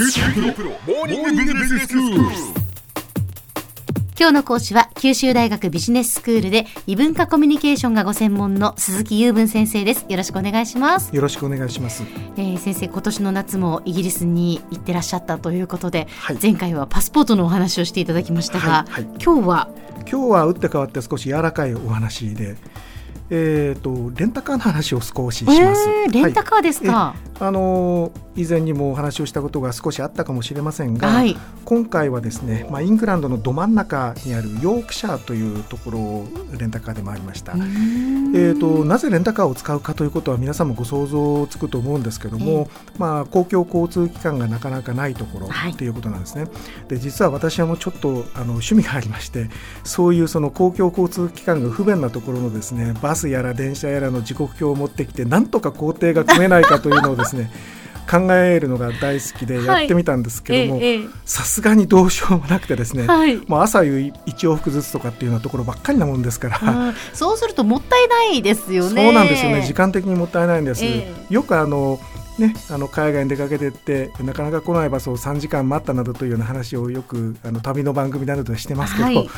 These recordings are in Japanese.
今日の講師は九州大学ビジネススクールで異文化コミュニケーションがご専門の鈴木雄文先生です。よろしくお願いします、よろしくお願いします。えー先生今年の夏もイギリスに行ってらっしゃったということで、はい。前回はパスポートのお話をしていただきましたが、はいはい。今日は？今日は打って変わって少し柔らかいお話で、えー、とレンタカーの話を少しします。えーレンタカーですか、はいあのー以前にもお話をしたことが少しあったかもしれませんが、はい今回はですね、まあ、イングランドのど真ん中にあるヨークシャーというところをレンタカーで回りました。えー、となぜレンタカーを使うかということは皆さんもご想像つくと思うんですけども、まあ、公共交通機関がなかなかないところはいということなんですね。で実は私はもうちょっとあの趣味がありましてそういうその公共交通機関が不便なところのですねバスやら電車やらの時刻表を持ってきてなんとか工程が組めないかというのをですね考えるのが大好きでやってみたんですけどもさすがにどうしようもなくてですね、はい。もう朝夕1往復ずつとかっていうようなところばっかりなもんですから。そうするともったいないですよね。そうなんですよね時間的にもったいないんです、えよくあのね、あの海外に出かけてってなかなか来ないバスを3時間待ったなどというような話をよくあの旅の番組などでしてますけど、はい。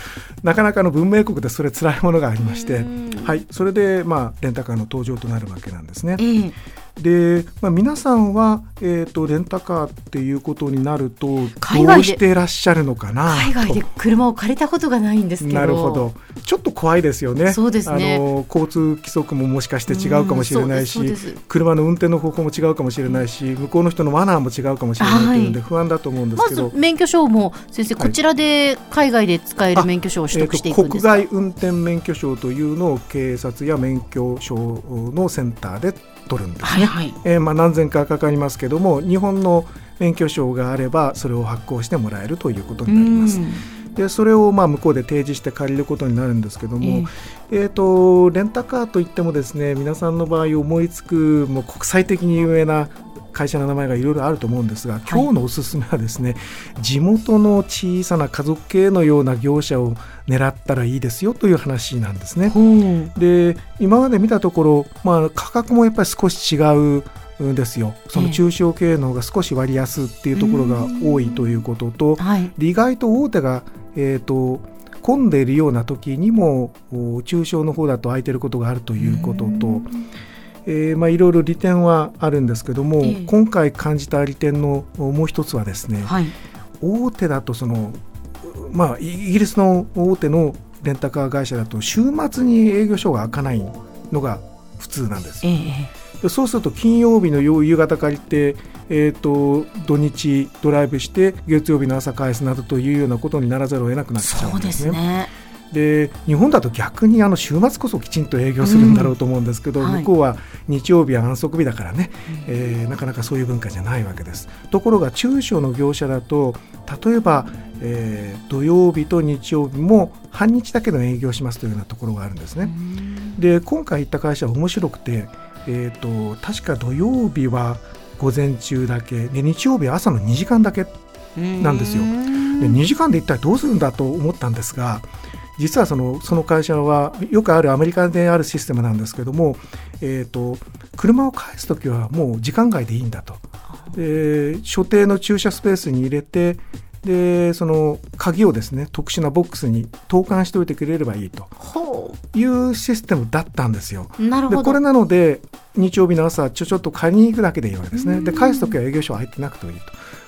なかなかの文明国でそれ辛いものがありましてうん、はい、それで、まあ、レンタカーの登場となるわけなんですね。ええで、まあ、皆さんは、えー、とレンタカーっていうことになるとどうしてらっしゃるのかな海外でと。車を借りたことがないんですけど。なるほど。ちょっと怖いですよね。そうですね。あの交通規則ももしかして違うかもしれないし車の運転の方法も違うかもしれないし向こうの人のマナーも違うかもしれないというので不安だと思うんですまけど、ず免許証も先生、はい。こちらで海外で使える免許証を取得していくんですか、えーと国外運転免許証というのを警察や免許証のセンターで取るんですね。はいはいえーまあ、何千かかかりますけども日本の免許証があればそれを発行してもらえるということになります。でそれをまあ向こうで提示して借りることになるんですけども、えー、とレンタカーといってもですね皆さんの場合思いつくもう国際的に有名な会社の名前がいろいろあると思うんですが、今日のおすすめはですね地元の小さな家族系のような業者を狙ったらいいですよという話なんですね。で今まで見たところ、まあ、価格もやっぱり少し違うんですよ。その中小経営の方が少し割安っていうところが多いということと、はい。で意外と大手が、えー、と混んでいるような時にもお中小の方だと空いてることがあるということと、えーまあ、いろいろ利点はあるんですけども、ええ。今回感じた利点のおもう一つはですね、はい。大手だとその、まあ、イギリスの大手のレンタカー会社だと週末に営業所が開かないのが普通なんです。よええ。でそうすると金曜日の夕方借りて、えー、と土日ドライブして月曜日の朝返すなどというようなことにならざるを得なくなっちゃそううんですねで日本だと逆にあの週末こそきちんと営業するんだろうと思うんですけど、うん。はい。向こうは日曜日は安息日だからね、えーなかなかそういう文化じゃないわけです。ところが中小の業者だと例えば、えー土曜日と日曜日も半日だけの営業しますというようなところがあるんですね。で今回行った会社は面白くて、えー、と確か土曜日は午前中だけで日曜日は朝の2時間だけなんですよ。で2時間で一体どうするんだと思ったんですが実はそのその会社はよくあるアメリカであるシステムなんですけども、えー、と車を返す時はもう時間外でいいんだとで所定の駐車スペースに入れてでその鍵をですね特殊なボックスに投函しておいてくれればいいとほいうシステムだったんですよ。うなるほどでこれなので日曜日の朝ちょちょっと借りに行くだけでいいわけですね。で返す時は営業所は入ってなくてもいいと。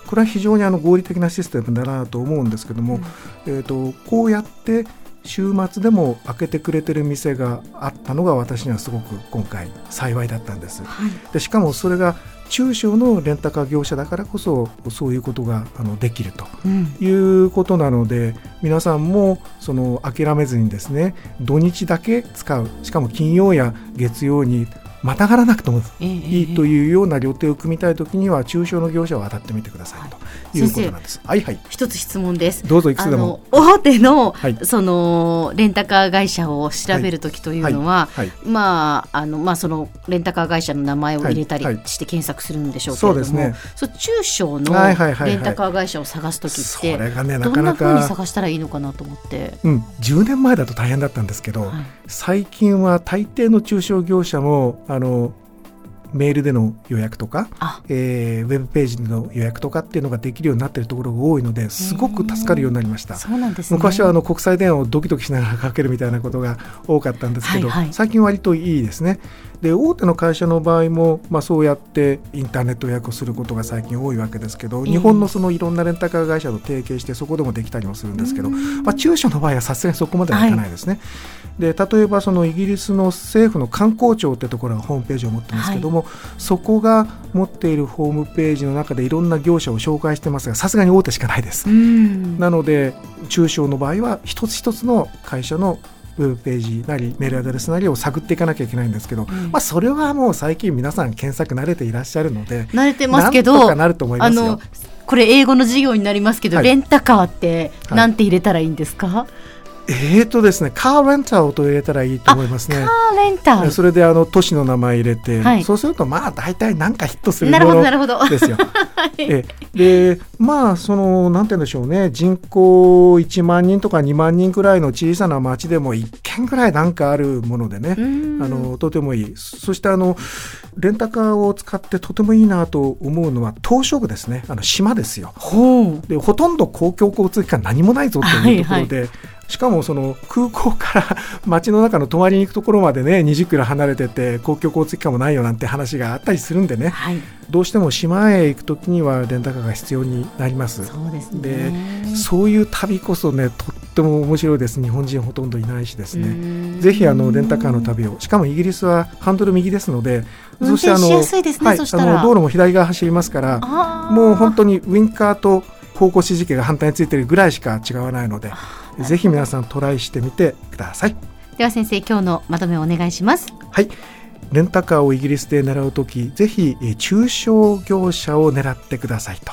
これは非常にあの合理的なシステムだなと思うんですけども、えー、とこうやって週末でも開けてくれてる店があったのが私にはすごく今回幸いだったんです。はい。でしかもそれが中小のレンタカー業者だからこそそういうことがあのできると。うん。いうことなので皆さんもその諦めずにですね土日だけ使う。しかも金曜や月曜にまたがらなくてもええいいというような予定を組みたいときには中小の業者を当たってみてくださいということなんです。はい。はい一つ質問です。どうぞいくあつでも。の。大手の、はい。そのレンタカー会社を調べるときというのは、はい。まああのまあそのレンタカー会社の名前を入れたりはい。はい。して検索するんでしょうけれども、そうですね。そう中小のはいはいはいはい。レンタカー会社を探すときそって、れがねなどんなかなか風に探したらいいのかなと思って。うん、10年前だと大変だったんですけど、はい。最近は大抵の中小業者もあのメールでの予約とかあ、えーウェブページでの予約とかっていうのができるようになっているところが多いのですごく助かるようになりました。そうなんですね。昔はあの国際電話をドキドキしながらかけるみたいなことが多かったんですけど、はいはい最近割といいですね。で大手の会社の場合も、まあ、そうやってインターネット予約をすることが最近多いわけですけど、ええ日本のそのいろんなレンタカー会社と提携してそこでもできたりもするんですけど、まあ、中小の場合はさすがにそこまではいかないですね。で例えばそのイギリスの政府の観光庁ってところがホームページを持ってますけども、そこが持っているホームページの中でいろんな業者を紹介してますがさすがに大手しかないです。うん。なので中小の場合は一つ一つの会社のウェブページなりメールアドレスなりを探っていかなきゃいけないんですけど、ん。まあ、それはもう最近皆さん検索慣れていらっしゃるので慣れてますけど、なると思いますよ。これ英語の授業になりますけど、はい。レンタカーってはい。なんて入れたらいいんですか、えーとですねカーレンターをと入れたらいいと思いますね。カーレンター。それであの都市の名前入れて、はいそうするとまあ大体なんかヒットするなるほど、ものなるほど。ですよ。えでまあそのなんて言うんでしょうね人口1万人とか2万人くらいの小さな町でも1軒ぐらいなんかあるものでね、うんあのとてもいいそしてあのレンタカーを使ってとてもいいなと思うのは島しょ部ですねあの島ですよほう。でほとんど公共交通機関何もないぞというところで、しかもその空港から街の中の泊まりに行くところまでね20キロ離れてて公共交通機関もないよなんて話があったりするんでねはい。どうしても島へ行くときにはレンタカーが必要になります。そうですでね。そういう旅こそねとっても面白いです日本人ほとんどいないしですね。ねぜひあのレンタカーの旅をしかもイギリスはハンドル右ですので運転しやすいですねはい、そしたらあの道路も左側走りますからもう本当にウインカーと方向指示器が反対についてるぐらいしか違わないのでぜひ皆さんトライしてみてください。では先生、今日のまとめをお願いします。はいレンタカーをイギリスで狙うときぜひえー中小業者を狙ってくださいと。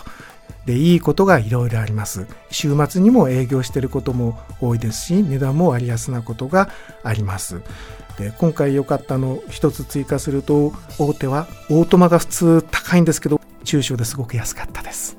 でいいことがいろいろあります週末にも営業していることも多いですし値段も割安なことがありますで今回良かったの一つ追加すると大手はオートマが普通高いんですけど中小ですごく安かったですはい